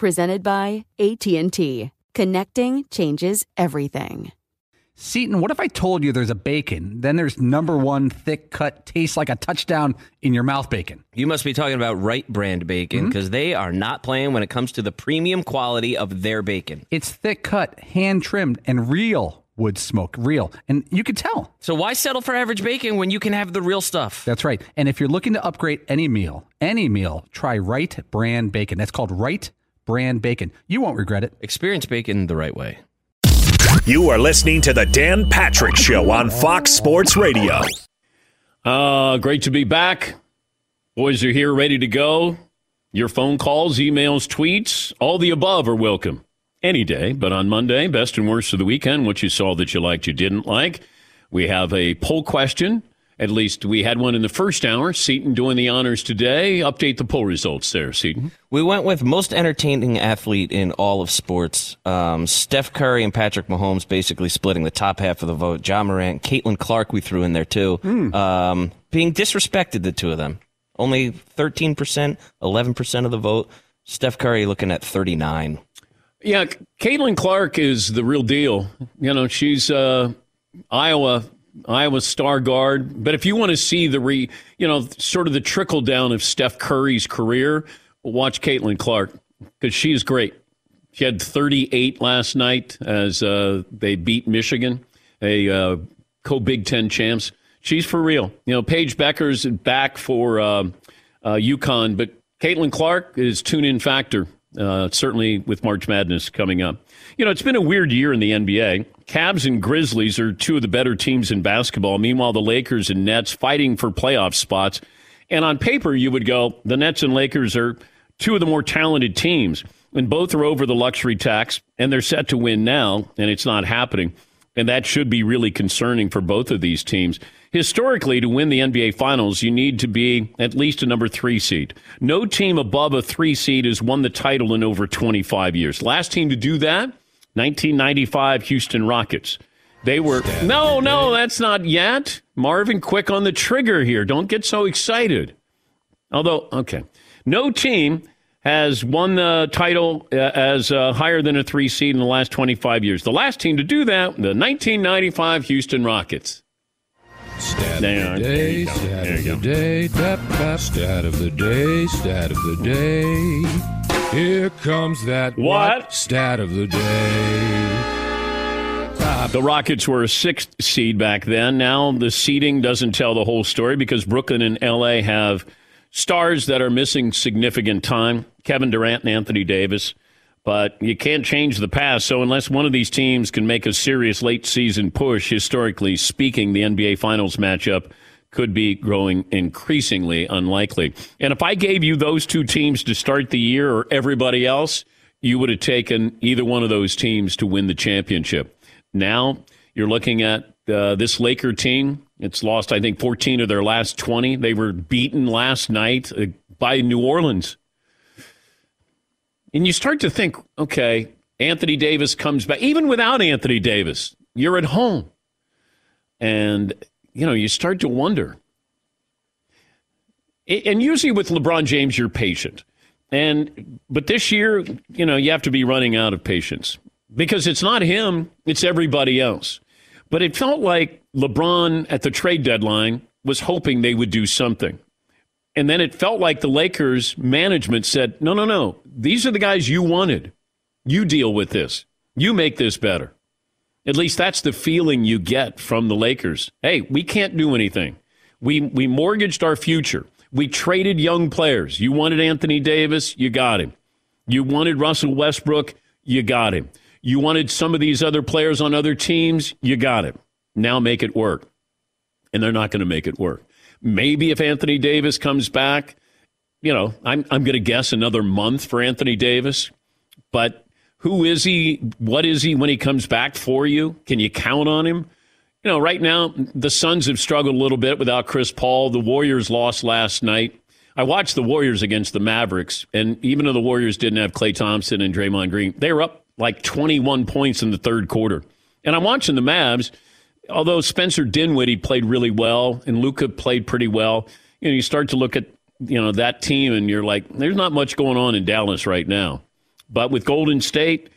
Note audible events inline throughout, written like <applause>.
presented by AT&T. Connecting changes everything. Seton, what if I told you there's a bacon, then there's number one thick cut, tastes like a touchdown in your mouth bacon? You must be talking about Wright Brand bacon because mm-hmm. they are not playing when it comes to the premium quality of their bacon. It's thick cut, hand trimmed, and real wood smoke, real. And you could tell. So why settle for average bacon when you can have the real stuff? That's right. And if you're looking to upgrade any meal, any meal, try Wright Brand bacon. That's called Wright brand bacon. You won't regret it. Experience bacon the right way. You are listening to the Dan Patrick Show on Fox Sports Radio. Uh, great to be back. Boys are here ready to go. Your phone calls, emails, tweets, all the above are welcome any day. But on Monday, best and worst of the weekend, what you saw that you liked, you didn't like. We have a poll question at least we had one in the first hour. Seton doing the honors today. Update the poll results there, Seton. We went with most entertaining athlete in all of sports. Um, Steph Curry and Patrick Mahomes basically splitting the top half of the vote. Ja Morant, Caitlin Clark, we threw in there too. Mm. Um, being disrespected, the two of them. Only 13%, 11% of the vote. Steph Curry looking at 39. Yeah, Caitlin Clark is the real deal. You know, she's uh, Iowa Iowa star guard. But if you want to see the re, you know, sort of the trickle down of Steph Curry's career, watch Caitlin Clark because she's great. She had 38 last night as uh, they beat Michigan, a uh, co Big Ten champs. She's for real. You know, Paige Bueckers' back for uh, uh, UConn, but Caitlin Clark is tune in factor, uh, certainly with March Madness coming up. You know, it's been a weird year in the NBA. Cavs and Grizzlies are two of the better teams in basketball. Meanwhile, the Lakers and Nets fighting for playoff spots. And on paper, you would go, the Nets and Lakers are two of the more talented teams. And both are over the luxury tax, and they're set to win now, and it's not happening. And that should be really concerning for both of these teams. Historically, to win the NBA Finals, you need to be at least a number three seed. No team above a three seed has won the title in over 25 years. Last team to do that 1995 Houston Rockets. They were no, no, that's not yet. Marvin, quick on the trigger here. Don't get so excited. Although, okay, no team has won the title uh, as uh, higher than a three seed in the last 25 years. The last team to do that, the 1995 Houston Rockets. Stat of the day, stat of the day, stat of the day, stat of the day. Here comes that what stat of the day. The Rockets were a sixth seed back then. Now the seeding doesn't tell the whole story because Brooklyn and LA have stars that are missing significant time Kevin Durant and Anthony Davis. But you can't change the past. So, unless one of these teams can make a serious late season push, historically speaking, the NBA Finals matchup could be growing increasingly unlikely. And if I gave you those two teams to start the year or everybody else, you would have taken either one of those teams to win the championship. Now you're looking at uh, this Laker team. It's lost, I think, 14 of their last 20. They were beaten last night uh, by New Orleans. And you start to think, okay, Anthony Davis comes back. Even without Anthony Davis, you're at home. And, you know, you start to wonder. And usually with LeBron James, you're patient. And, but this year, you know, you have to be running out of patience because it's not him, it's everybody else. But it felt like LeBron at the trade deadline was hoping they would do something. And then it felt like the Lakers management said, no, no, no. These are the guys you wanted. You deal with this. You make this better. At least that's the feeling you get from the Lakers. Hey, we can't do anything. We, we mortgaged our future. We traded young players. You wanted Anthony Davis, you got him. You wanted Russell Westbrook, you got him. You wanted some of these other players on other teams, you got him. Now make it work. And they're not going to make it work. Maybe if Anthony Davis comes back, you know, I'm, I'm going to guess another month for Anthony Davis. But who is he? What is he when he comes back for you? Can you count on him? You know, right now, the Suns have struggled a little bit without Chris Paul. The Warriors lost last night. I watched the Warriors against the Mavericks, and even though the Warriors didn't have Klay Thompson and Draymond Green, they were up like 21 points in the third quarter. And I'm watching the Mavs although Spencer Dinwiddie played really well and Luka played pretty well, you know, you start to look at you know that team and you're like, there's not much going on in Dallas right now. But with Golden State,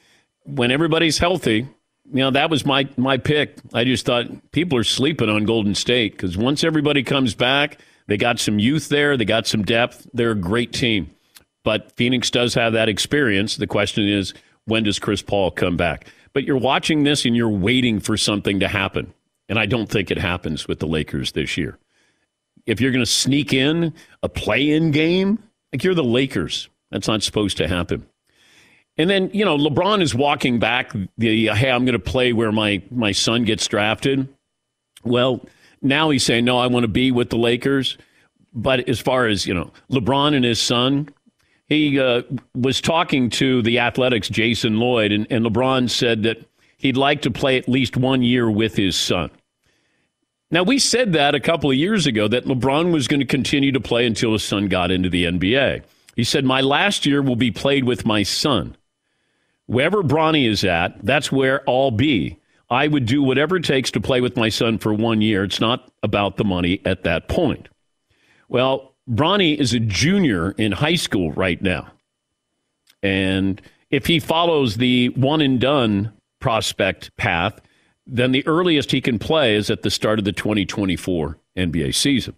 when everybody's healthy, you know that was my my pick. I just thought people are sleeping on Golden State because once everybody comes back, they got some youth there, they got some depth. They're a great team. But Phoenix does have that experience. The question is, when does Chris Paul come back? But you're watching this and you're waiting for something to happen. And I don't think it happens with the Lakers this year. If you're going to sneak in a play in game, like you're the Lakers, that's not supposed to happen. And then, you know, LeBron is walking back the, hey, I'm going to play where my, my son gets drafted. Well, now he's saying, no, I want to be with the Lakers. But as far as, you know, LeBron and his son, he uh, was talking to the Athletic's, Jason Lloyd, and, and LeBron said that he'd like to play at least one year with his son. Now, we said that a couple of years ago that LeBron was going to continue to play until his son got into the NBA. He said, My last year will be played with my son. Wherever Bronny is at, that's where I'll be. I would do whatever it takes to play with my son for one year. It's not about the money at that point. Well, Bronny is a junior in high school right now. And if he follows the one and done prospect path, then the earliest he can play is at the start of the 2024 NBA season.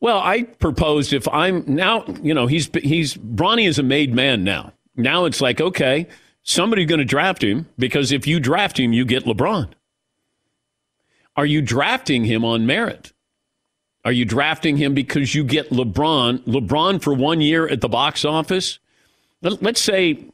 Well, I proposed if I'm now, you know, he's he's Bronny is a made man now. Now it's like, okay, somebody's going to draft him because if you draft him, you get LeBron. Are you drafting him on merit? Are you drafting him because you get LeBron? LeBron for one year at the box office? Let's say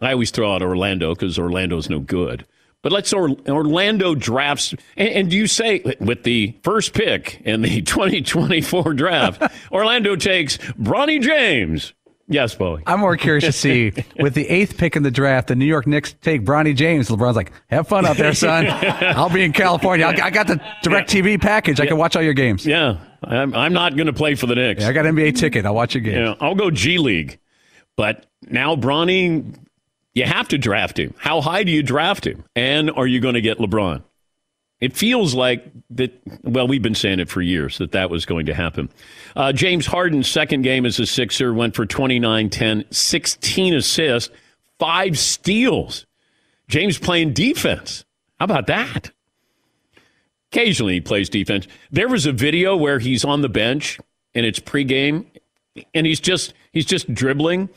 I always throw out Orlando because Orlando's no good. But let's or, Orlando drafts, and, and do you say with the first pick in the <laughs> 2024 draft, Orlando takes Bronny James. Yes, Bowie. I'm more curious to see <laughs> with the eighth pick in the draft, the New York Knicks take Bronny James. LeBron's like, "Have fun out there, son. <laughs> I'll be in California. I got the DirecTV package. I can watch all your games." Yeah, I'm, I'm not going to play for the Knicks. Yeah, I got NBA ticket. I'll watch your games. Yeah, I'll go G League. But now Bronny you have to draft him. How high do you draft him? And are you going to get LeBron? It feels like that, well, we've been saying it for years that that was going to happen. Uh, James Harden's second game as a Sixer went for 29 10, 16 assists, five steals. James playing defense. How about that? Occasionally he plays defense. There was a video where he's on the bench and it's pregame and he's just he's just dribbling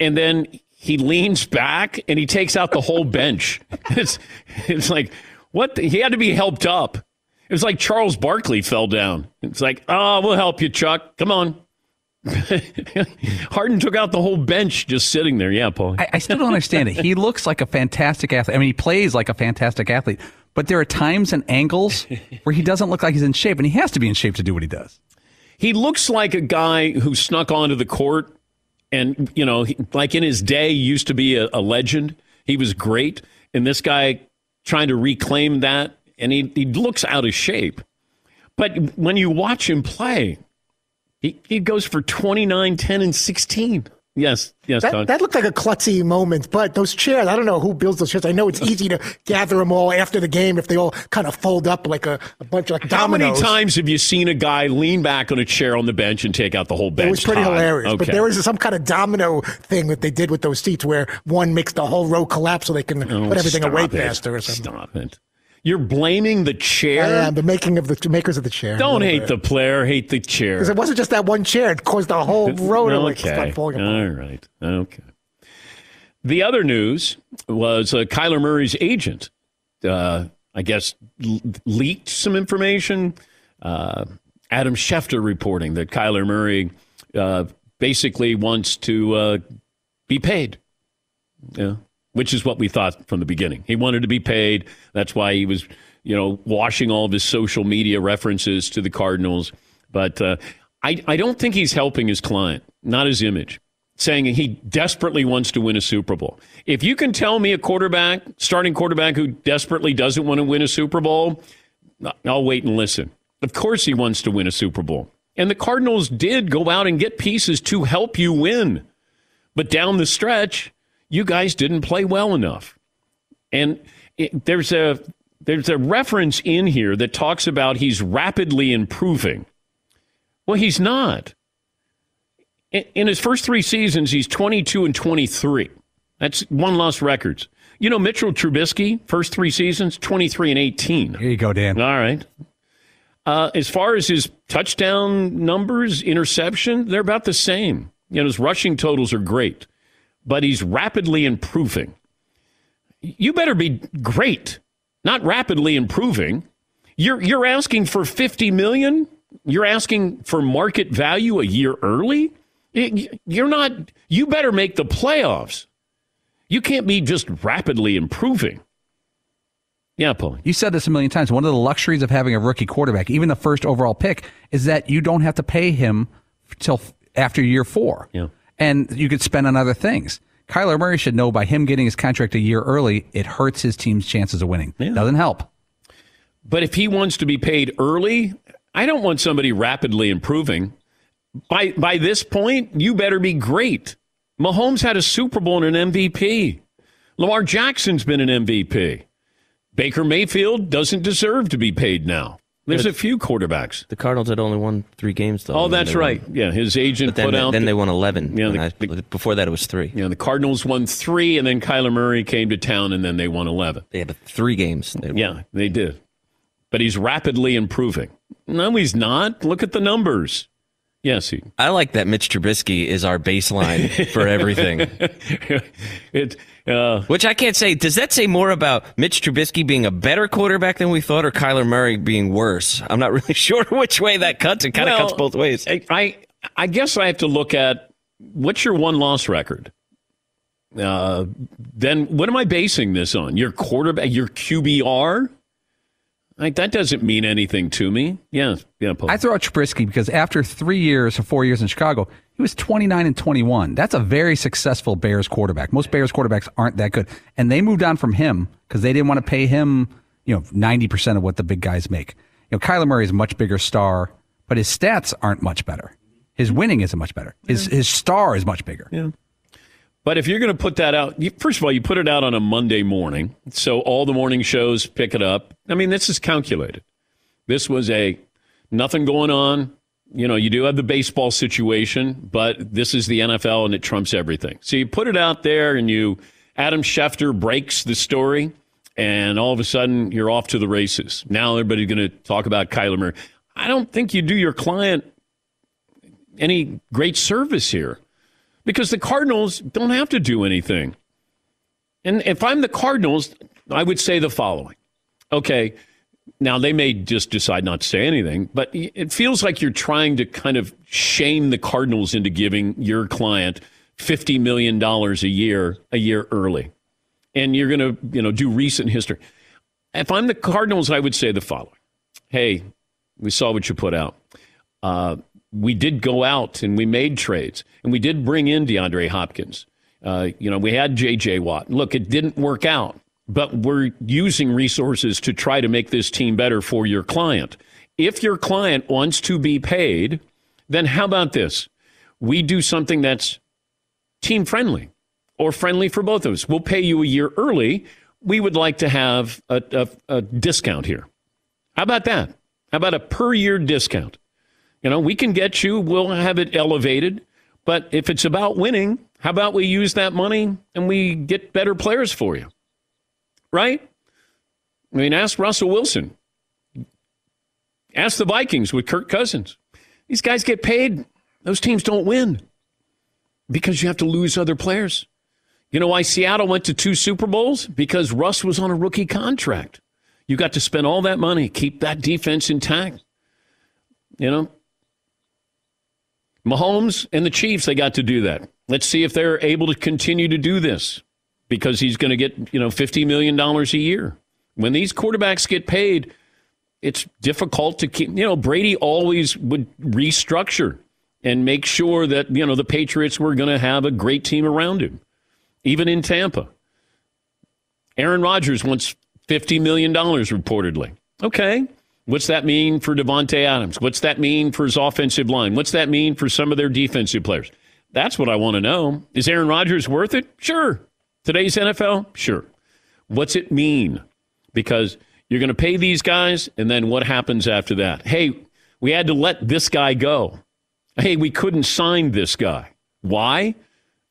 and then he leans back and he takes out the whole bench. <laughs> It's it's like what the, he had to be helped up. It was like Charles Barkley fell down. It's like, oh, we'll help you, Chuck. Come on. <laughs> Harden took out the whole bench just sitting there. Yeah, Paul. I, I still don't understand it. He <laughs> looks like a fantastic athlete. I mean, he plays like a fantastic athlete, but there are times and angles where he doesn't look like he's in shape, and he has to be in shape to do what he does. He looks like a guy who snuck onto the court and, you know, he, like in his day, used to be a, a legend. He was great. And this guy trying to reclaim that and he, he looks out of shape. But when you watch him play, he, he goes for 29, 10, and 16. Yes, yes, That, that looked like a klutzy moment, but those chairs, I don't know who builds those chairs. I know it's uh, easy to gather them all after the game if they all kind of fold up like a, a bunch of like How many times have you seen a guy lean back on a chair on the bench and take out the whole bench? It was pretty Todd? hilarious. But there was some kind of domino thing that they did with those seats where one makes the whole row collapse so they can Oh, put everything away it. faster or something. Stop it. You're blaming the chair? Yeah, the making of the makers of the chair. Don't hate the player, hate the chair. Because it wasn't just that one chair; it caused the whole row to like start falling apart. All right. Okay. The other news was uh, Kyler Murray's agent, uh, I guess, l- leaked some information. Uh, Adam Schefter reporting that Kyler Murray uh, basically wants to uh, be paid. Yeah. Which is what we thought from the beginning. He wanted to be paid. That's why he was, you know, washing all of his social media references to the Cardinals. But uh, I, I don't think he's helping his client, not his image, saying he desperately wants to win a Super Bowl. If you can tell me a quarterback, starting quarterback who desperately doesn't want to win a Super Bowl, I'll wait and listen. Of course he wants to win a Super Bowl. And the Cardinals did go out and get pieces to help you win. But down the stretch, you guys didn't play well enough. And it, there's a there's a reference in here that talks about he's rapidly improving. Well, he's not. In, in his first three seasons, he's 22 and 23. That's won loss records. You know, Mitchell Trubisky, first three seasons, 23 and 18. Here you go, Dan. All right. Uh, as far as his touchdown numbers, interception, they're about the same. You know, his rushing totals are great, but he's rapidly improving. You better be great, not rapidly improving. You're you're asking for 50 million? You're asking for market value a year early? You're not you better make the playoffs. You can't be just rapidly improving. Yeah, Paul. You said this a million times. One of the luxuries of having a rookie quarterback, even the first overall pick, is that you don't have to pay him till after year four. Yeah. And you could spend on other things. Kyler Murray should know by him getting his contract a year early, it hurts his team's chances of winning. Doesn't help. But if he wants to be paid early, I don't want somebody rapidly improving. By by this point, you better be great. Mahomes had a Super Bowl and an MVP. Lamar Jackson's been an MVP. Baker Mayfield doesn't deserve to be paid now. There's a few quarterbacks. The Cardinals had only won three games, though. Oh, that's they won- right. Yeah, his agent But then, put out. then they won 11. Yeah, the- I- before that, it was three. Yeah, the Cardinals won three, and then Kyler Murray came to town, and then they won 11. Yeah, but three games. They Yeah, they did. But he's rapidly improving. No, he's not. Look at the numbers. Yes, he. I like that Mitch Trubisky is our baseline for everything. <laughs> it, uh, Which I can't say. Does that say more about Mitch Trubisky being a better quarterback than we thought, or Kyler Murray being worse? I'm not <laughs> really sure which way that cuts. It kind of Well, cuts both ways. I, I I guess I have to look at what's your won loss record. Uh, then what am I basing this on? Your quarterback, your QBR. Like that doesn't mean anything to me. Yeah, yeah. Paul. I throw out Trubisky because after three years or four years in Chicago, he was 29 and 21. That's a very successful Bears quarterback. Most Bears quarterbacks aren't that good. And they moved on from him because they didn't want to pay him, you know, 90% of what the big guys make. You know, Kyler Murray is a much bigger star, but his stats aren't much better. His winning isn't much better. His, his star is much bigger. Yeah. But if you're going to put that out, you, first of all, you put it out on a Monday morning, so all the morning shows pick it up. I mean, this is calculated. This was a nothing going on. You know, you do have the baseball situation, but this is the NFL and it trumps everything. So you put it out there and you, Adam Schefter breaks the story, and all of a sudden you're off to the races. Now everybody's going to talk about Kyler Murray. I don't think you do your client any great service here because the Cardinals don't have to do anything. And if I'm the Cardinals, I would say the following. Okay, now they may just decide not to say anything, but it feels like you're trying to kind of shame the Cardinals into giving your client $50 million a year a year early. And you're going to, you know, do recent history. If I'm the Cardinals, I would say the following. Hey, we saw what you put out. Uh, we did go out and we made trades and we did bring in DeAndre Hopkins. Uh, you know, we had J.J. Watt. Look, it didn't work out. but we're using resources to try to make this team better for your client. If your client wants to be paid, then how about this? We do something that's team friendly or friendly for both of us. We'll pay you a year early. We would like to have a, a, a discount here. How about that? How about a per year discount? You know, we can get you, we'll have it elevated. But if it's about winning, how about we use that money and we get better players for you? Right? I mean, ask Russell Wilson. Ask the Vikings with Kirk Cousins. These guys get paid. Those teams don't win because you have to lose other players. You know why Seattle went to two Super Bowls? Because Russ was on a rookie contract. You got to spend all that money, keep that defense intact. You know, Mahomes and the Chiefs, they got to do that. Let's see if they're able to continue to do this because he's going to get, you know, $50 million a year. When these quarterbacks get paid, it's difficult to keep, you know, Brady always would restructure and make sure that, you know, the Patriots were going to have a great team around him, even in Tampa. Aaron Rodgers wants $50 million reportedly. Okay. What's that mean for Davante Adams? What's that mean for his offensive line? What's that mean for some of their defensive players? That's what I want to know. Is Aaron Rodgers worth it? Sure. Today's NFL? Sure. What's it mean? Because you're going to pay these guys, and then what happens after that? Hey, we had to let this guy go. Hey, we couldn't sign this guy. Why?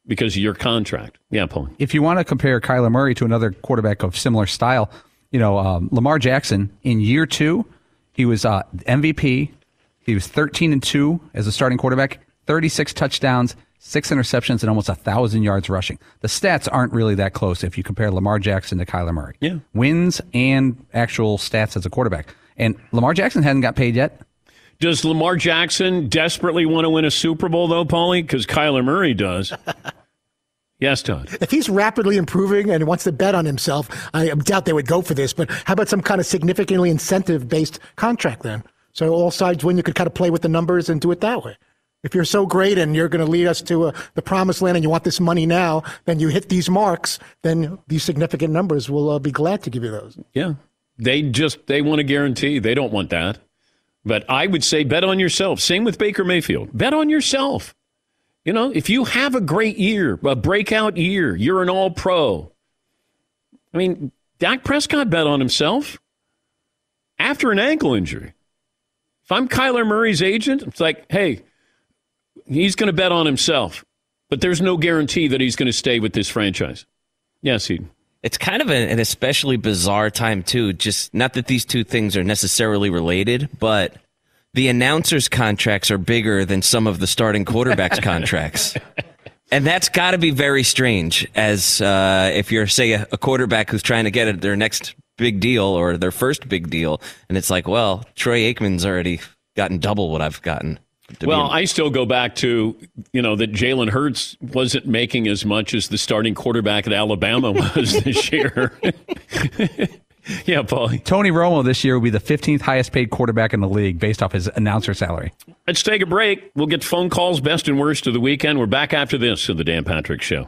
Because of your contract. Yeah, Paul. If you want to compare Kyler Murray to another quarterback of similar style, you know, um, Lamar Jackson in year two he was uh, MVP. He was 13 and 2 as a starting quarterback, 36 touchdowns, six interceptions, and almost a 1,000 yards rushing. The stats aren't really that close if you compare Lamar Jackson to Kyler Murray. Yeah. Wins and actual stats as a quarterback. And Lamar Jackson hasn't got paid yet. Does Lamar Jackson desperately want to win a Super Bowl, though, Paulie? Because Kyler Murray does. <laughs> Yes, Todd. If he's rapidly improving and wants to bet on himself, I doubt they would go for this. But how about some kind of significantly incentive based contract then? So all sides win. You could kind of play with the numbers and do it that way. If you're so great and you're going to lead us to uh, the promised land and you want this money now, then you hit these marks, then these significant numbers will uh, be glad to give you those. Yeah. They just, they want a guarantee. They don't want that. But I would say bet on yourself. Same with Baker Mayfield. Bet on yourself. You know, if you have a great year, a breakout year, you're an all pro. I mean, Dak Prescott bet on himself after an ankle injury. If I'm Kyler Murray's agent, it's like, hey, he's going to bet on himself, but there's no guarantee that he's going to stay with this franchise. Yes, he. It's kind of an especially bizarre time, too. Just not that these two things are necessarily related, but the announcers' contracts are bigger than some of the starting quarterbacks' <laughs> contracts. And that's got to be very strange, as uh, if you're, say, a, a, quarterback who's trying to get their next big deal or their first big deal, and it's like, well, Troy Aikman's already gotten double what I've gotten. Well, I still go back to you know that Jalen Hurts wasn't making as much as the starting quarterback at Alabama <laughs> was this year. <laughs> <laughs> yeah, Paul. Tony Romo this year will be the 15th highest paid quarterback in the league based off his announcer salary. Let's take a break. We'll get phone calls, best and worst of the weekend. We're back after this of the Dan Patrick Show.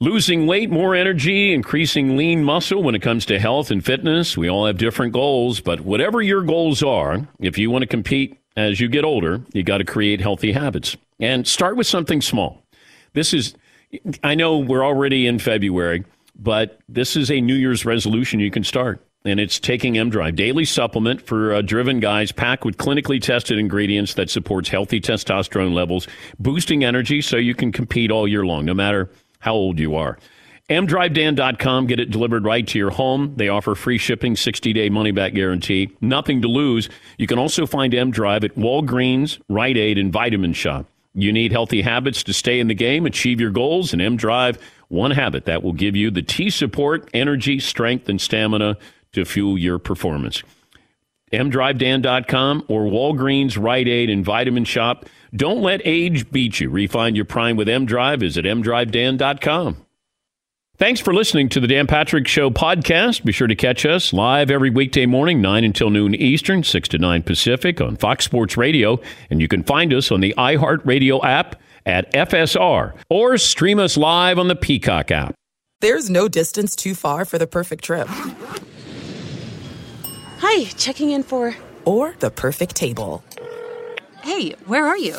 Losing weight, more energy, increasing lean muscle when it comes to health and fitness. We all have different goals, but whatever your goals are, if you want to compete as you get older, you got to create healthy habits and start with something small. This is, I know we're already in February but this is a New Year's resolution you can start. And it's taking M Drive, daily supplement for uh, driven guys, packed with clinically tested ingredients that supports healthy testosterone levels, boosting energy so you can compete all year long, no matter how old you are. MDriveDan.com, get it delivered right to your home. They offer free shipping, 60 day money back guarantee. Nothing to lose. You can also find M Drive at Walgreens, Rite Aid, and Vitamin Shoppe. You need healthy habits to stay in the game, achieve your goals, and M Drive one habit that will give you the T support, energy, strength, and stamina to fuel your performance. MDriveDan.com or Walgreens, Rite Aid, and Vitamin Shoppe. Don't let age beat you. Refine your prime with M Drive. Visit MDriveDan.com. Thanks for listening to the Dan Patrick Show podcast. Be sure to catch us live every weekday morning, 9 until noon Eastern, 6 to 9 Pacific on Fox Sports Radio. And you can find us on the iHeartRadio app at FSR or stream us live on the Peacock app. There's no distance too far for the perfect trip. Hi, checking in for. Or the perfect table. Hey, where are you?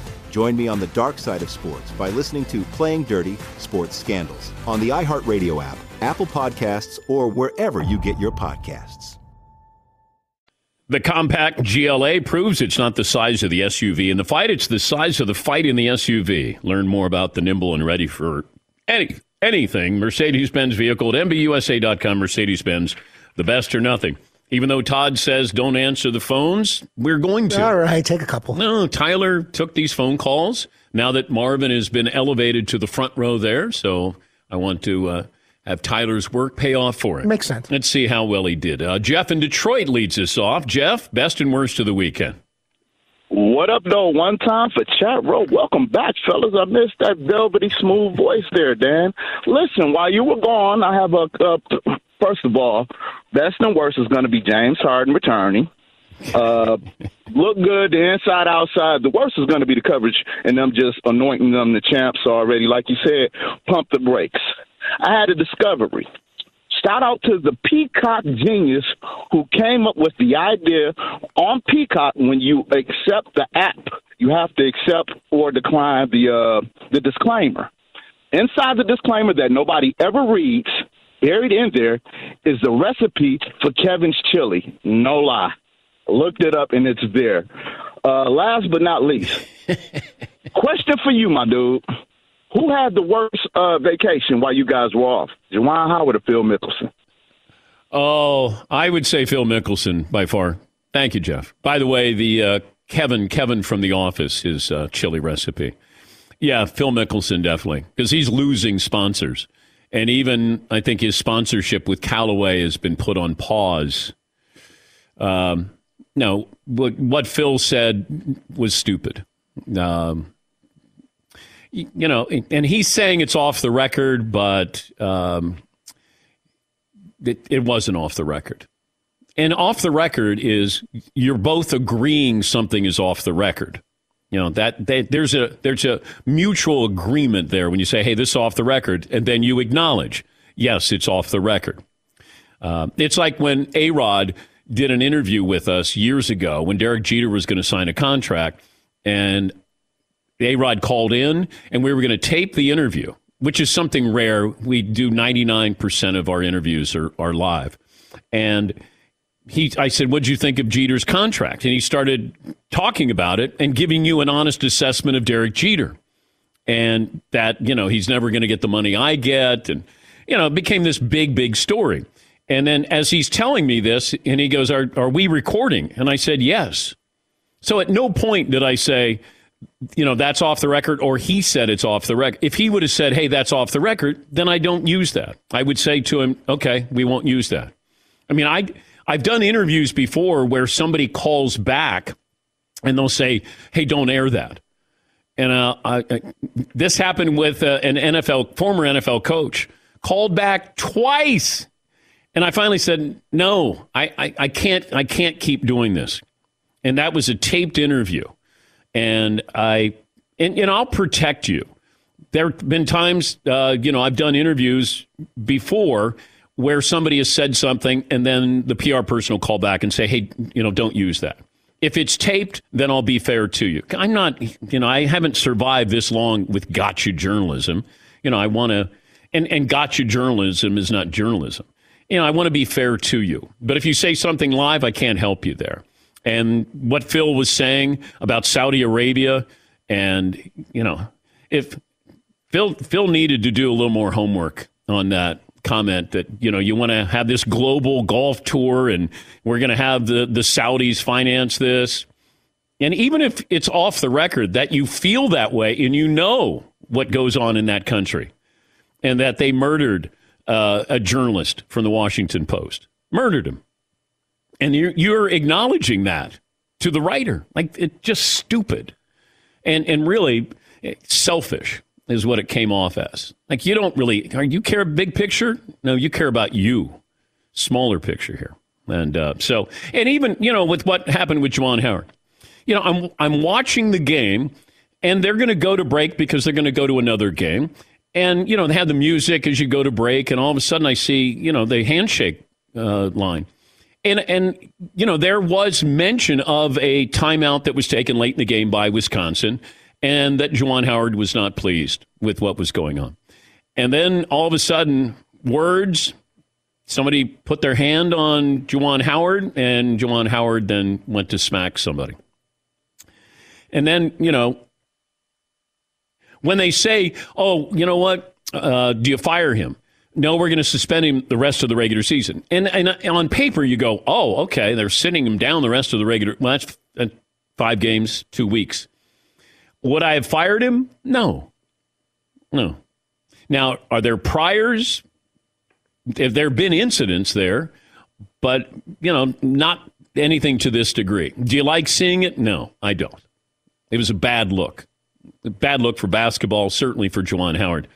Join me on the dark side of sports by listening to Playing Dirty Sports Scandals on the iHeartRadio app, Apple Podcasts, or wherever you get your podcasts. The compact GLA proves it's not the size of the SUV in the fight, it's the size of the fight in the SUV. Learn more about the nimble and ready for any anything Mercedes Benz vehicle at MBUSA.com. Mercedes Benz, the best or nothing. Even though Todd says don't answer the phones, we're going to. All right, take a couple. No, Tyler took these phone calls now that Marvin has been elevated to the front row there. So I want to uh, have Tyler's work pay off for it. Makes sense. Let's see how well he did. Uh, Jeff in Detroit leads us off. Jeff, best and worst of the weekend. What up, though? One time for chat row. Welcome back, fellas. I missed that velvety smooth voice there, Dan. Listen, while you were gone, I have a. Uh, first of all, best and worst is going to be James Harden returning. Uh, look good, the inside, outside. The worst is going to be the coverage and them just anointing them the champs already. Like you said, pump the brakes. I had a discovery. Shout out to the Peacock genius who came up with the idea on Peacock when you accept the app, you have to accept or decline the uh, the disclaimer. Inside the disclaimer that nobody ever reads, buried in there, is the recipe for Kevin's chili. No lie. Looked it up and it's there. Uh, last but not least, <laughs> question for you, my dude. Who had the worst uh, vacation while you guys were off? Juwan Howard or Phil Mickelson? Oh, I would say Phil Mickelson by far. Thank you, Jeff. By the way, the uh, Kevin Kevin from The Office, his uh, chili recipe. Yeah, Phil Mickelson definitely because he's losing sponsors, and even I think his sponsorship with Callaway has been put on pause. Um, no, what what Phil said was stupid. Um, you know, and he's saying it's off the record, but um, it, it wasn't off the record. And off the record is you're both agreeing something is off the record. You know that, that there's a there's a mutual agreement there when you say, "Hey, this is off the record," and then you acknowledge, "Yes, it's off the record." Uh, it's like when A Rod did an interview with us years ago when Derek Jeter was going to sign a contract, and A Rod called in, and we were going to tape the interview which is something rare. We do 99% of our interviews are, are live. And he, I said, What'd you think of Jeter's contract? And he started talking about it and giving you an honest assessment of Derek Jeter. And that, you know, he's never going to get the money I get. And, you know, it became this big, big story. And then as he's telling me this, and he goes, Are, are we recording? And I said, Yes. So at no point did I say, you know, that's off the record, or he said it's off the record. If he would have said, hey, that's off the record, then I don't use that. I would say to him, okay, we won't use that. I mean, I, I've done interviews before where somebody calls back and they'll say, hey, don't air that. And uh, I, I, this happened with uh, an NFL, former NFL coach, called back twice. And I finally said, no, I, I, I can't, I can't keep doing this. And that was a taped interview and I and, and I'll protect you. There have been times, uh, you know, I've done interviews before where somebody has said something, and then the PR person will call back and say, "Hey, you know, don't use that." If it's taped, then I'll be fair to you. I'm not, you know, I haven't survived this long with gotcha journalism. You know, I want to, and, and gotcha journalism is not journalism. You know, I want to be fair to you. But if you say something live, I can't help you there and what Phil was saying about Saudi Arabia, and you know, if Phil Phil needed to do a little more homework on that comment that you know you want to have this global golf tour and we're going to have the the Saudis finance this, and even if it's off the record that you feel that way and you know what goes on in that country, and that they murdered uh, a journalist from the Washington Post, murdered him. And you're, you're acknowledging that to the writer. Like it's just stupid, and and really selfish is what it came off as. Like you don't really you care big picture? No, you care about you, smaller picture here. And uh, so, and even you know with what happened with Juwan Howard, you know I'm I'm watching the game, and they're going to go to break because they're going to go to another game. And you know they have the music as you go to break, and all of a sudden I see you know the handshake uh, line. And and you know there was mention of a timeout that was taken late in the game by Wisconsin, and that Juwan Howard was not pleased with what was going on. And then all of a sudden, words. Somebody put their hand on Juwan Howard, and Juwan Howard then went to smack somebody. And then you know when they say, "Oh, you know what? Uh, do you fire him?" no, we're going to suspend him the rest of the regular season. And, and, on paper, you go, oh, okay, they're sitting him down the rest of the regular. Well, that's uh, five games, two weeks. Would I have fired him? No, no. Now, are there priors? Have there been incidents there, but you know, not anything to this degree. Do you like seeing it? No, I don't. It was a bad look. A bad look for basketball, certainly for Juwan Howard.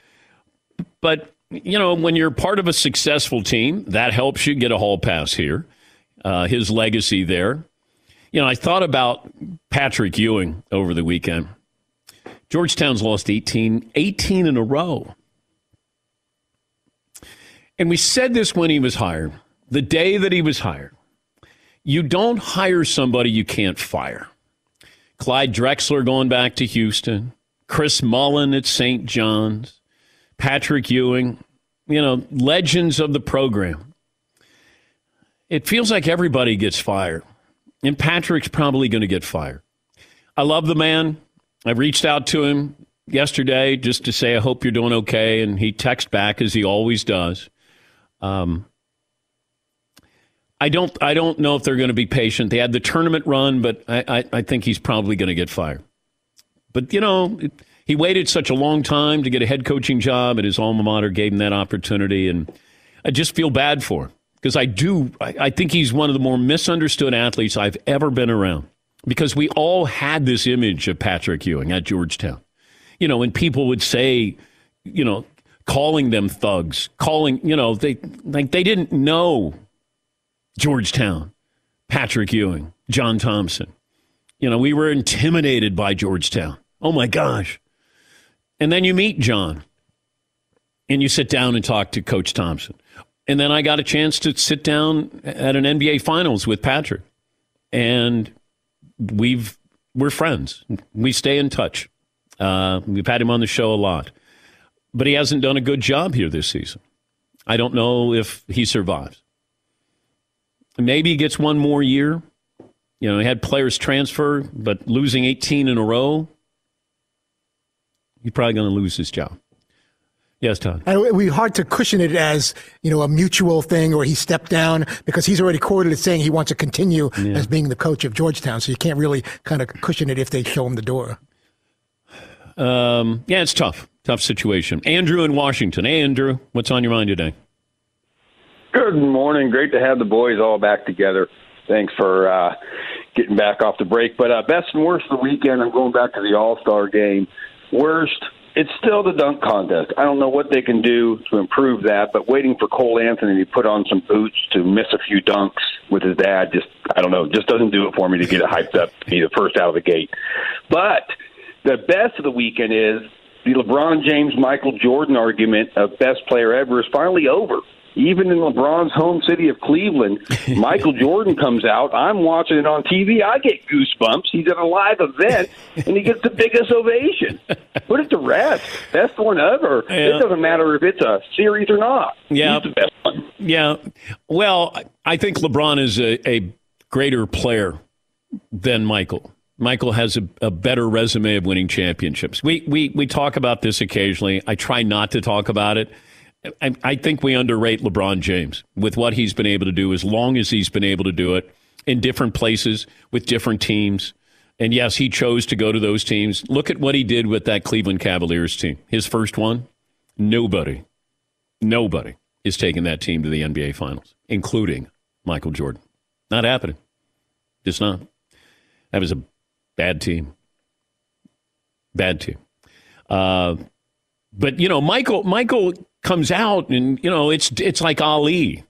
But you know, when you're part of a successful team, that helps you get a hall pass here. Uh, his legacy there. You know, I thought about Patrick Ewing over the weekend. Georgetown's lost 18, 18 in a row. And we said this when he was hired, the day that he was hired. You don't hire somebody you can't fire. Clyde Drexler going back to Houston, Chris Mullin at St. John's, Patrick Ewing, you know, legends of the program. It feels like everybody gets fired. And Patrick's probably going to get fired. I love the man. I reached out to him yesterday just to say, I hope you're doing okay. And he texted back as he always does. Um, I don't, I don't know if they're going to be patient. They had the tournament run, but I, I, I think he's probably going to get fired. But, you know, it, he waited such a long time to get a head coaching job, and his alma mater gave him that opportunity. And I just feel bad for him because I do. I, I think he's one of the more misunderstood athletes I've ever been around because we all had this image of Patrick Ewing at Georgetown. You know, and people would say, you know, calling them thugs, calling, you know, they like they didn't know Georgetown, Patrick Ewing, John Thompson. You know, we were intimidated by Georgetown. Oh my gosh. And then you meet John and you sit down and talk to Coach Thompson. And then I got a chance to sit down at an NBA Finals with Patrick. And we've we're friends. We stay in touch. Uh, we've had him on the show a lot. but he hasn't done a good job here this season. I don't know if he survives. Maybe he gets one more year. You know, he had players transfer, but losing 18 in a row, he's probably going to lose his job. Yes, Todd. And it would be hard to cushion it as, you know, a mutual thing or he stepped down because he's already quoted as saying he wants to continue Yeah. as being the coach of Georgetown. So you can't really kind of cushion it if they show him the door. Um, yeah, it's tough. Tough situation. Andrew in Washington. Hey, Andrew, what's on your mind today? Good morning. Great to have the boys all back together. Thanks for uh, getting back off the break. But uh, best and worst of the weekend, I'm going back to the All Star game. Worst, it's still the dunk contest. I don't know what they can do to improve that, but waiting for Cole Anthony to put on some boots to miss a few dunks with his dad just, I don't know, just doesn't do it for me to get it hyped up to be the first out of the gate. But the best of the weekend is the LeBron James Michael Jordan argument of best player ever is finally over. Even in LeBron's home city of Cleveland, <laughs> Michael Jordan comes out. I'm watching it on TV. I get goosebumps. He's at a live event and he gets the biggest ovation. Put it to rest. Best one ever. Yeah. It doesn't matter if it's a series or not. Yeah. He's the best one. Yeah. Well, I think LeBron is a, a greater player than Michael. Michael has a, a better resume of winning championships. We, we, we talk about this occasionally. I try not to talk about it. I, I think we underrate LeBron James with what he's been able to do as long as he's been able to do it in different places with different teams. And yes, he chose to go to those teams. Look at what he did with that Cleveland Cavaliers team. His first one, nobody, nobody is taking that team to the NBA Finals, including Michael Jordan. Not happening. Just not. That was a bad team. Bad team. Uh, but you know, Michael Michael comes out and you know it's it's like Ali.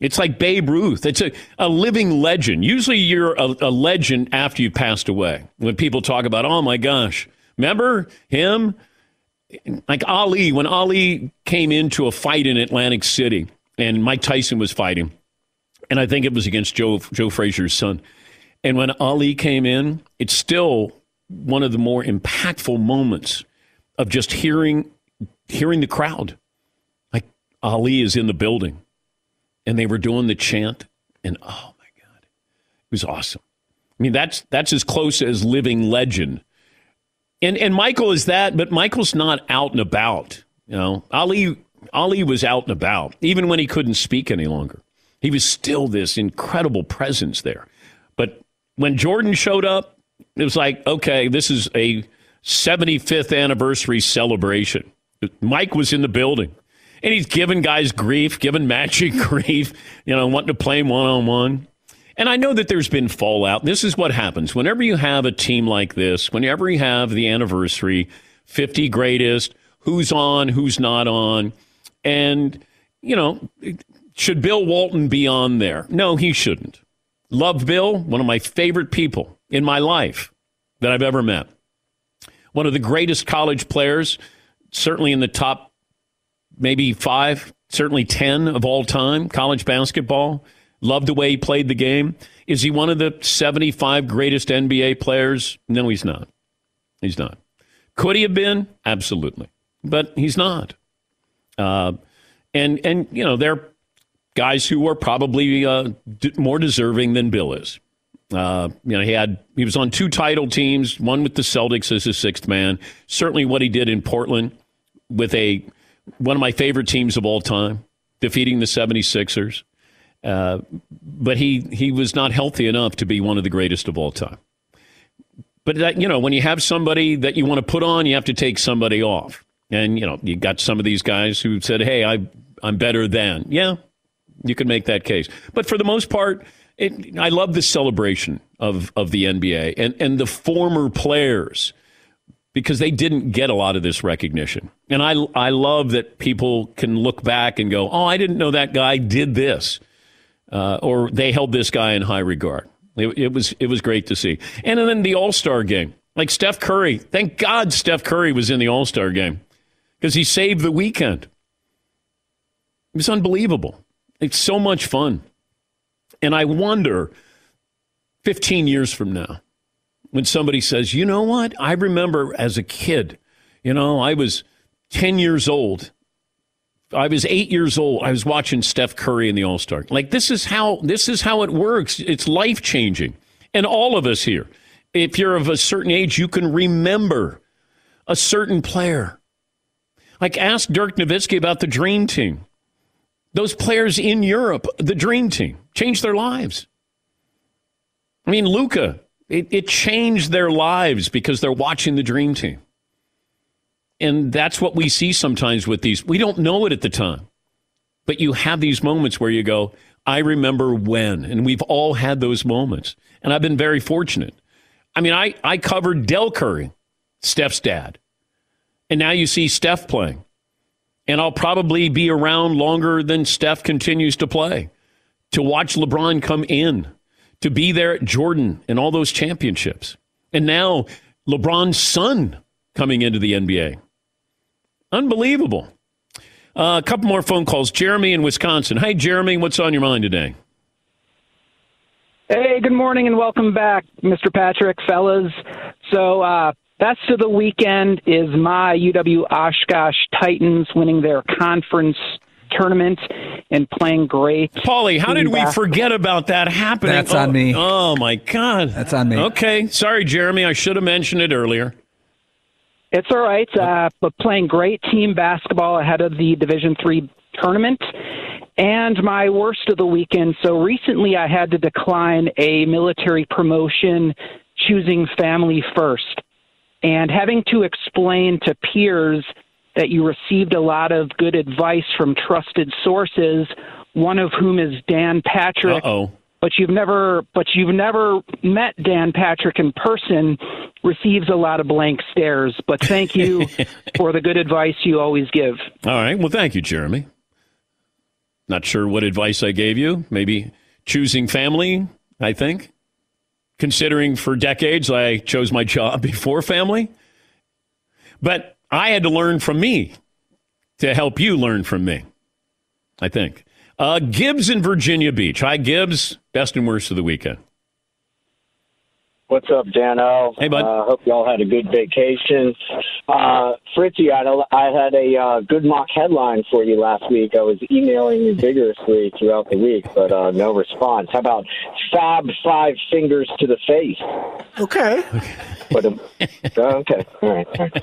It's like Babe Ruth. It's a, a living legend. Usually you're a, a legend after you've passed away. When people talk about, oh my gosh, remember him? Like Ali, when Ali came into a fight in Atlantic City and Mike Tyson was fighting, and I think it was against Joe Joe Frazier's son. And when Ali came in, it's still one of the more impactful moments of just hearing hearing the crowd. Ali is in the building and they were doing the chant and oh my god. It was awesome. I mean that's that's as close as living legend. And and Michael is that, but Michael's not out and about. You know, Ali Ali was out and about, even when he couldn't speak any longer. He was still this incredible presence there. But when Jordan showed up, it was like, okay, this is a 75th anniversary celebration. Mike was in the building, and he's giving guys grief, giving Magic <laughs> grief, you know, wanting to play one on one. And I know that there's been fallout. This is what happens whenever you have a team like this, whenever you have the anniversary, 50 greatest, who's on, who's not on. And, you know, should Bill Walton be on there? No, he shouldn't. Love Bill, one of my favorite people in my life that I've ever met. One of the greatest college players, certainly in the top maybe five, certainly 10 of all time, college basketball. Loved the way he played the game. Is he one of the 75 greatest NBA players? No, he's not. He's not. Could he have been? Absolutely. But he's not. Uh, and, and, you know, they're guys who are probably uh, d- more deserving than Bill is. Uh, you know, he had he was on two title teams, one with the Celtics as his sixth man. Certainly, what he did in Portland with a one of my favorite teams of all time, defeating the 76ers. Uh, but he he was not healthy enough to be one of the greatest of all time. But that, you know, when you have somebody that you want to put on, you have to take somebody off. And you know, you got some of these guys who said, "Hey, I I'm better than." Yeah, you can make that case. But for the most part, it, I love the celebration of of the NBA and and the former players because they didn't get a lot of this recognition. And I I love that people can look back and go, "Oh, I didn't know that guy did this." Uh, or they held this guy in high regard. It, it was it was great to see. And then the All Star game, like Steph Curry. Thank God Steph Curry was in the All Star game because he saved the weekend. It was unbelievable. It's so much fun, and I wonder, fifteen years from now, when somebody says, "You know what? I remember as a kid, you know, I was." 10 years old. I was eight years old. I was watching Steph Curry in the All Star. Like this is how this is how it works. It's life changing, and all of us here, if you're of a certain age, you can remember a certain player. Like ask Dirk Nowitzki about the Dream Team. Those players in Europe, the Dream Team, changed their lives. I mean, Luka, it, it changed their lives because they're watching the Dream Team. And that's what we see sometimes with these. We don't know it at the time, but you have these moments where you go, I remember when. And we've all had those moments. And I've been very fortunate. I mean, I, I covered Del Curry, Steph's dad. And now you see Steph playing. And I'll probably be around longer than Steph continues to play to watch LeBron come in, to be there at Jordan and all those championships. And now LeBron's son coming into the NBA. Unbelievable. Uh, a couple more phone calls. Jeremy in Wisconsin. Hi, Jeremy. What's on your mind today? Hey, good morning and welcome back, Mr. Patrick, fellas. So, uh, best of the weekend is my UW Oshkosh Titans winning their conference tournament and playing great. Paulie, how did we forget about that happening? That's oh, on me. Oh, my God. That's on me. Okay. Sorry, Jeremy. I should have mentioned it earlier. It's all right, uh, but playing great team basketball ahead of the Division Three tournament. And my worst of the weekend. So recently, I had to decline a military promotion, choosing family first, and having to explain to peers that you received a lot of good advice from trusted sources. One of whom is Dan Patrick. Uh-oh. But you've never but you've never met Dan Patrick in person receives a lot of blank stares but thank you <laughs> for the good advice you always give. All right. Well thank you Jeremy. Not sure what advice I gave you. Maybe choosing family I think. Considering for decades I chose my job <laughs> before family. But I had to learn from me to help you learn from me I think uh, Gibbs in Virginia Beach. Hi, Gibbs. Best and worst of the weekend. What's up, Dano? Hey, bud. Uh, hope y'all had a good vacation. Uh, Fritzy, I, I had a uh, good mock headline for you last week. I was emailing you vigorously throughout the week, but uh, no response. How about Fab Five Fingers to the Face? Okay. But, um, okay. All right. All right.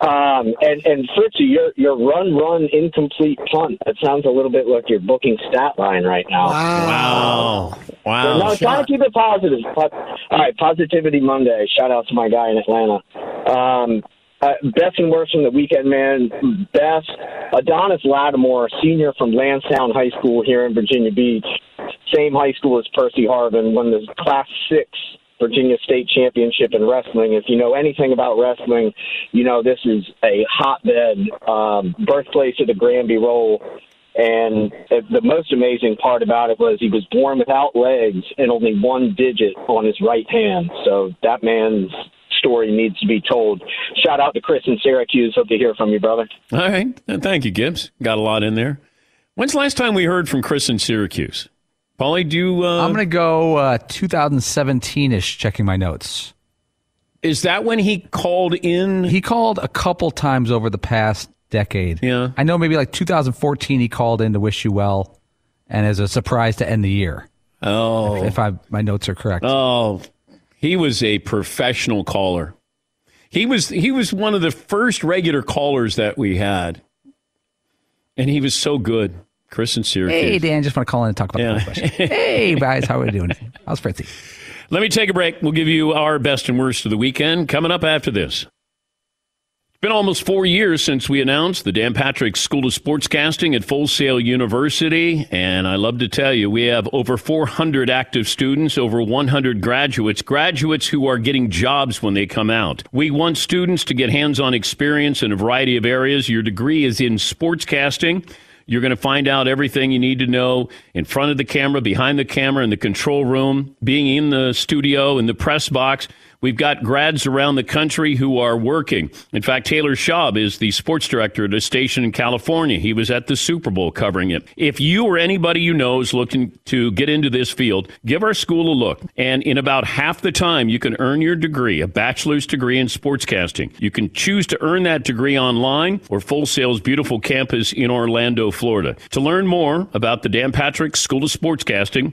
Um, and and Fritzy, your your run run incomplete punt. That sounds a little bit like your booking stat line right now. Wow. Wow. Wow! no, try to keep it positive. All right, Positivity Monday. Shout out to my guy in Atlanta. Um, uh, best and worst from the weekend, man. Best Adonis Lattimore, senior from Landstown High School here in Virginia Beach, same high school as Percy Harvin, won the Class Six Virginia State Championship in wrestling. If you know anything about wrestling, you know this is a hotbed, um, birthplace of the Granby Roll. And the most amazing part about it was he was born without legs and only one digit on his right hand. So that man's story needs to be told. Shout out to Chris in Syracuse. Hope to hear from you, brother. All right. Thank you, Gibbs. Got a lot in there. When's the last time we heard from Chris in Syracuse? Paulie, do you. Uh, I'm going to go uh, 2017 ish, checking my notes. Is that when he called in? He called a couple times over the past decade. Yeah. I know maybe like 2014 he called in to wish you well and as a surprise to end the year. Oh. If, if I my notes are correct. Oh. He was a professional caller. He was he was one of the first regular callers that we had. And he was so good. Chris and Syracuse. Hey Dan, just want to call in and talk about Yeah. the question. hey guys, how are we doing? How's Fritzy? Let me take a break. We'll give you our best and worst of the weekend coming up after this. It's been almost four years since we announced the Dan Patrick School of Sportscasting at Full Sail University. And I love to tell you, we have over 400 active students, over 100 graduates, graduates who are getting jobs when they come out. We want students to get hands on experience in a variety of areas. Your degree is in sportscasting. You're going to find out everything you need to know in front of the camera, behind the camera, in the control room, being in the studio, in the press box. We've got grads around the country who are working. In fact, Taylor Schaub is the sports director at a station in California. He was at the Super Bowl covering it. If you or anybody you know is looking to get into this field, give our school a look. And in about half the time, you can earn your degree, a bachelor's degree in sportscasting. You can choose to earn that degree online or Full Sail's beautiful campus in Orlando, Florida. To learn more about the Dan Patrick School of Sportscasting,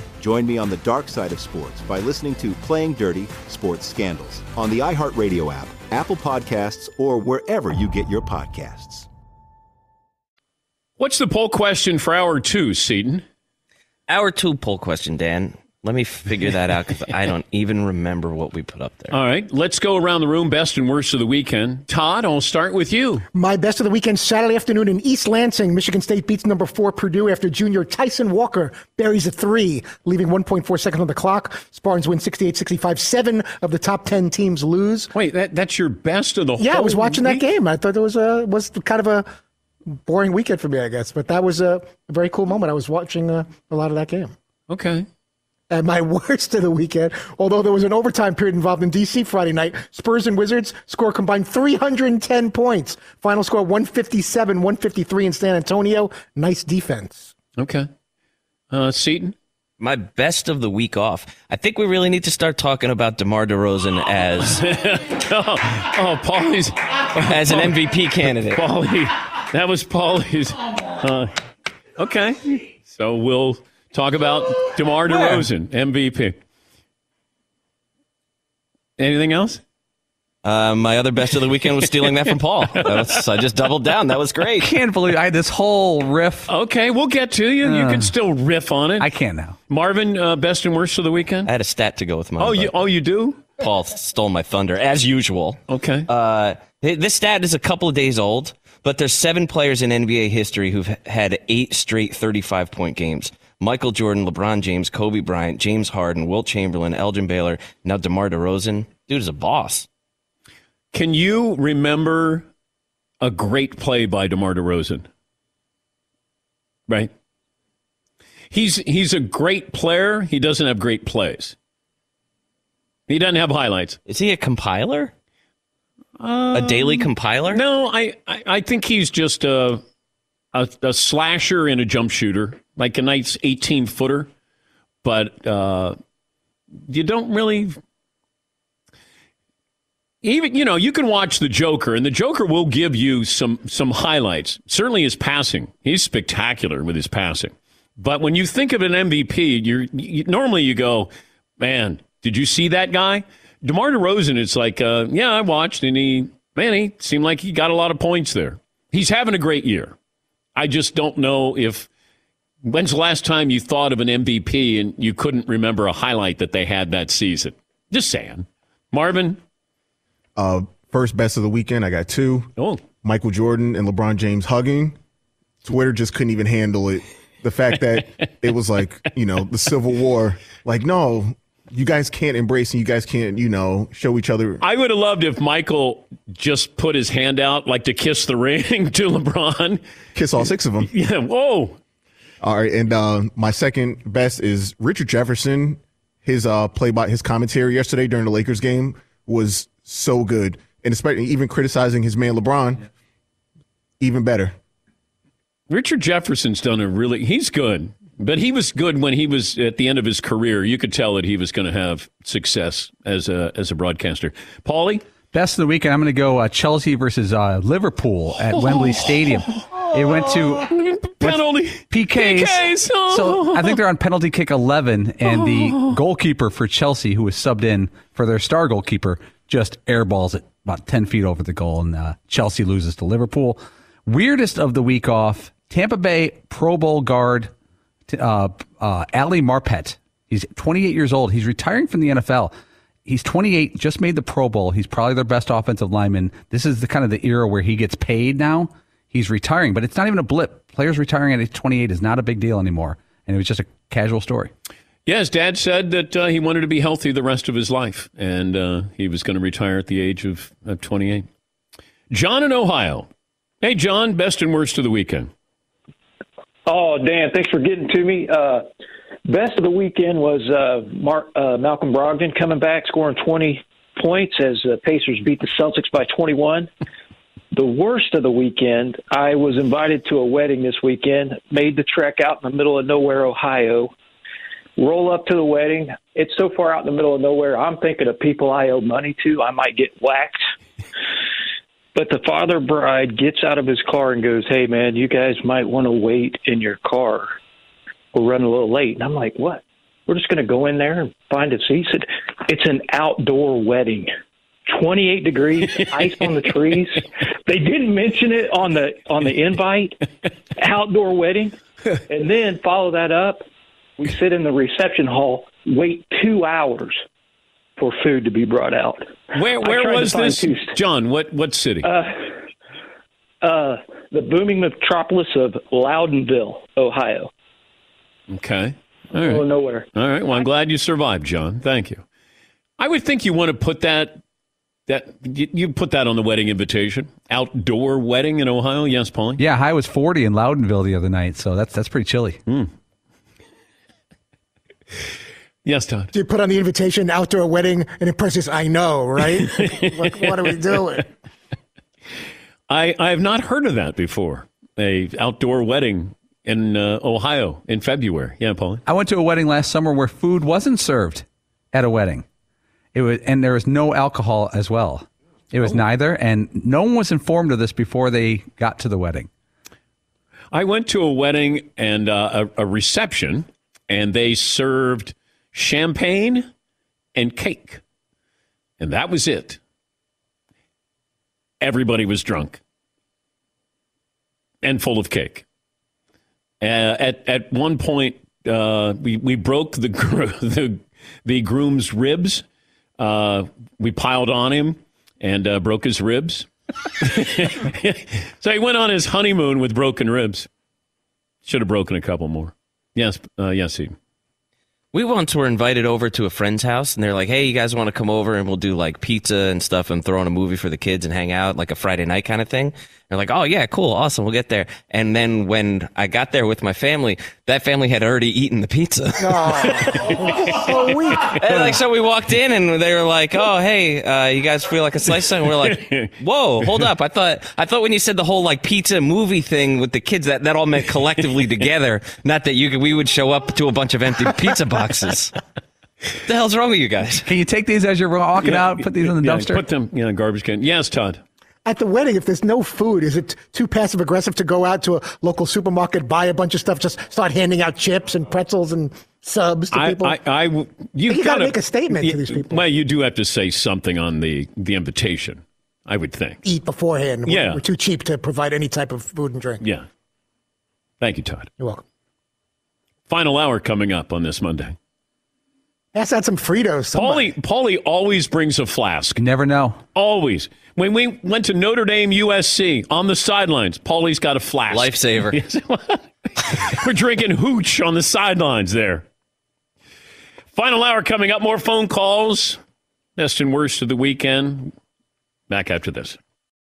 Join me on the dark side of sports by listening to Playing Dirty Sports Scandals on the iHeartRadio app, Apple Podcasts, or wherever you get your podcasts. What's the poll question for hour two, Seton? Hour two poll question, Dan. Let me figure that out because I don't <laughs> even remember what we put up there. All right, let's go around the room. Best and worst of the weekend. Todd, I'll start with you. My best of the weekend, Saturday afternoon in East Lansing. Michigan State beats number four Purdue after junior Tyson Walker buries a three, leaving 1.4 seconds on the clock. Spartans win 68 65. Seven of the top 10 teams lose. Wait, that, that's your best of the whole. Yeah, I was watching week? that game. I thought it was, a, was kind of a boring weekend for me, I guess. But that was a, a very cool moment. I was watching uh, a lot of that game. Okay. And my <laughs> worst of the weekend, although there was an overtime period involved in DC Friday night, Spurs and Wizards score combined 310 points. Final score 157, 153 in San Antonio. Nice defense. Okay. Uh, Seton? My best of the week off. I think we really need to start talking about DeMar DeRozan as <laughs> oh, oh, Paulie's as an MVP candidate. Paulie, that was Paulie's. Uh, okay, so we'll Talk about DeMar Where? DeRozan, MVP. Anything else? Uh, my other best of the weekend was stealing that from Paul. That was, I just doubled down. That was great. I Can't believe I had this whole riff. Okay, we'll get to you. you Uh, can still riff on it. I can now. Marvin, uh, best and worst of the weekend? I had a stat to go with mine. Oh, you, oh, you do? Paul stole my thunder as usual. Okay. Uh, this stat is a couple of days old, but there's seven players in NBA history who've had eight straight 35 point games. Michael Jordan, LeBron James, Kobe Bryant, James Harden, Wilt Chamberlain, Elgin Baylor, now DeMar DeRozan. Dude is a boss. Can you remember a great play by DeMar DeRozan? Right? He's he's a great player. He doesn't have great plays. He doesn't have highlights. Is he a compiler? a um, daily compiler? No, I, I, I think he's just a, a a slasher and a jump shooter, like a nice eighteen footer. But uh, you don't really even you know you can watch the Joker, and the Joker will give you some some highlights. Certainly his passing, he's spectacular with his passing. But when you think of an MVP, you're you, normally you go, man, did you see that guy? DeMar DeRozan, it's like, uh, yeah, I watched, and he, man, he seemed like he got a lot of points there. He's having a great year. I just don't know if when's the last time you thought of an MVP and you couldn't remember a highlight that they had that season. Just saying, Marvin. Uh, first best of the weekend, I got two. Oh, Michael Jordan and LeBron James hugging. Twitter just couldn't even handle it. The fact that <laughs> it was like, you know, the Civil War. Like, no, you guys can't embrace and you guys can't, you know, show each other. I would have loved if Michael just put his hand out like to kiss the <laughs> ring to LeBron. Kiss all six of them. Yeah. Whoa. All right, and uh, my second best is Richard Jefferson. His uh, play by his commentary yesterday during the Lakers game was so good, and especially even criticizing his man LeBron, even better. Richard Jefferson's done a really, he's good, but he was good when he was at the end of his career. You could tell that he was going to have success as a, as a broadcaster. Paulie? Best of the weekend, I'm going to go uh, Chelsea versus uh, Liverpool at Wembley Stadium. It went to <laughs> penalty PKs. PKs. Oh. <laughs> So I think they're on penalty kick 11, and the goalkeeper for Chelsea, who was subbed in for their star goalkeeper, just airballs it about 10 feet over the goal, and uh, Chelsea loses to Liverpool. Weirdest of the week off, Tampa Bay Pro Bowl guard uh, uh, Ali Marpet. He's 28 years old. He's retiring from the NFL. He's 28, just made the Pro Bowl. He's probably their best offensive lineman. This is the kind of the era where he gets paid now. He's retiring, but it's not even a blip. Players retiring at age 28 is not a big deal anymore. And it was just a casual story. Yes, dad said that uh, he wanted to be healthy the rest of his life, and uh, he was going to retire at the age of, of 28. John in Ohio. Hey, John, best and worst of the weekend. Oh, Dan, thanks for getting to me. Uh, best of the weekend was uh, Mark, uh, Malcolm Brogdon coming back, scoring 20 points as the Pacers beat the Celtics by 21. the worst of the weekend, I was invited to a wedding this weekend, made the trek out in the middle of nowhere, Ohio. Roll up to the wedding. It's so far out in the middle of nowhere. I'm thinking of people I owe money to. I might get whacked. But the father bride gets out of his car and goes, Hey, man, you guys might want to wait in your car. We're running a little late. And I'm like, What? We're just going to go in there and find a seat. He said, It's an outdoor wedding. 28 degrees, <laughs> ice on the trees. They didn't mention it on the on the invite. Outdoor wedding, and then follow that up. We sit in the reception hall, wait two hours for food to be brought out. Where where was this, two- John? What what city? Uh, uh, the booming metropolis of Loudonville, Ohio. okay, all Middle right, of nowhere. all right. Well, I'm glad you survived, John. Thank you. I would think you want to put that that you, you put that on the wedding invitation. Outdoor wedding in Ohio. Yes, Paulie. Yeah, high was 40 in Loudonville the other night, so that's that's pretty chilly. Yes, Todd. Do you put on the invitation outdoor wedding and it says, I know, right? <laughs> like, what are we doing? I I have not heard of that before. A outdoor wedding in uh, Ohio in February. Yeah, Paulie. I went to a wedding last summer where food wasn't served at a wedding. It was, and there was no alcohol as well. It was neither, and no one was informed of this before they got to the wedding. I went to a wedding and uh, a, a reception, and they served champagne and cake. And that was it. Everybody was drunk and full of cake. Uh, at at one point, uh, we we broke the <laughs> the the groom's ribs. Uh, we piled on him and uh, broke his ribs. <laughs> so he went on his honeymoon with broken ribs. Should have broken a couple more. Yes, uh, yes, he. We once were invited over to a friend's house, and they're like, "Hey, you guys want to come over and we'll do like pizza and stuff, and throw on a movie for the kids and hang out, like a Friday night kind of thing." They're like, "Oh yeah, cool, awesome, we'll get there." And then when I got there with my family, that family had already eaten the pizza. <laughs> so weak. <laughs> And, like so, we walked in and they were like, "Oh, hey, uh, you guys feel like a slice?" And we're like, <laughs> "Whoa, hold up! I thought I thought when you said the whole like pizza movie thing with the kids that that all meant collectively together, not that you could, we would show up to a bunch of empty pizza boxes." What the hell's wrong with you guys? Can you take these as you're walking Yeah, out? Put these in the yeah, dumpster. Put them in a garbage can. Yes, Todd. At the wedding, if there's no food, is it too passive aggressive to go out to a local supermarket, buy a bunch of stuff, just start handing out chips and pretzels and subs to I, people? I, I, you You gotta gotta make a statement to these people. Well, you do have to say something on the the invitation. I would think. Eat beforehand. We're- Yeah. We're too cheap to provide any type of food and drink. Yeah. Thank you, Todd. You're welcome. Final hour coming up on this Monday. Pass out some Fritos. somebody. Paulie, Paulie always brings a flask. Never know. Always. When we went to Notre Dame USC on the sidelines, Paulie's got a flask. Lifesaver. <laughs> We're drinking hooch on the sidelines there. Final hour coming up. More phone calls. Best and worst of the weekend. Back after this.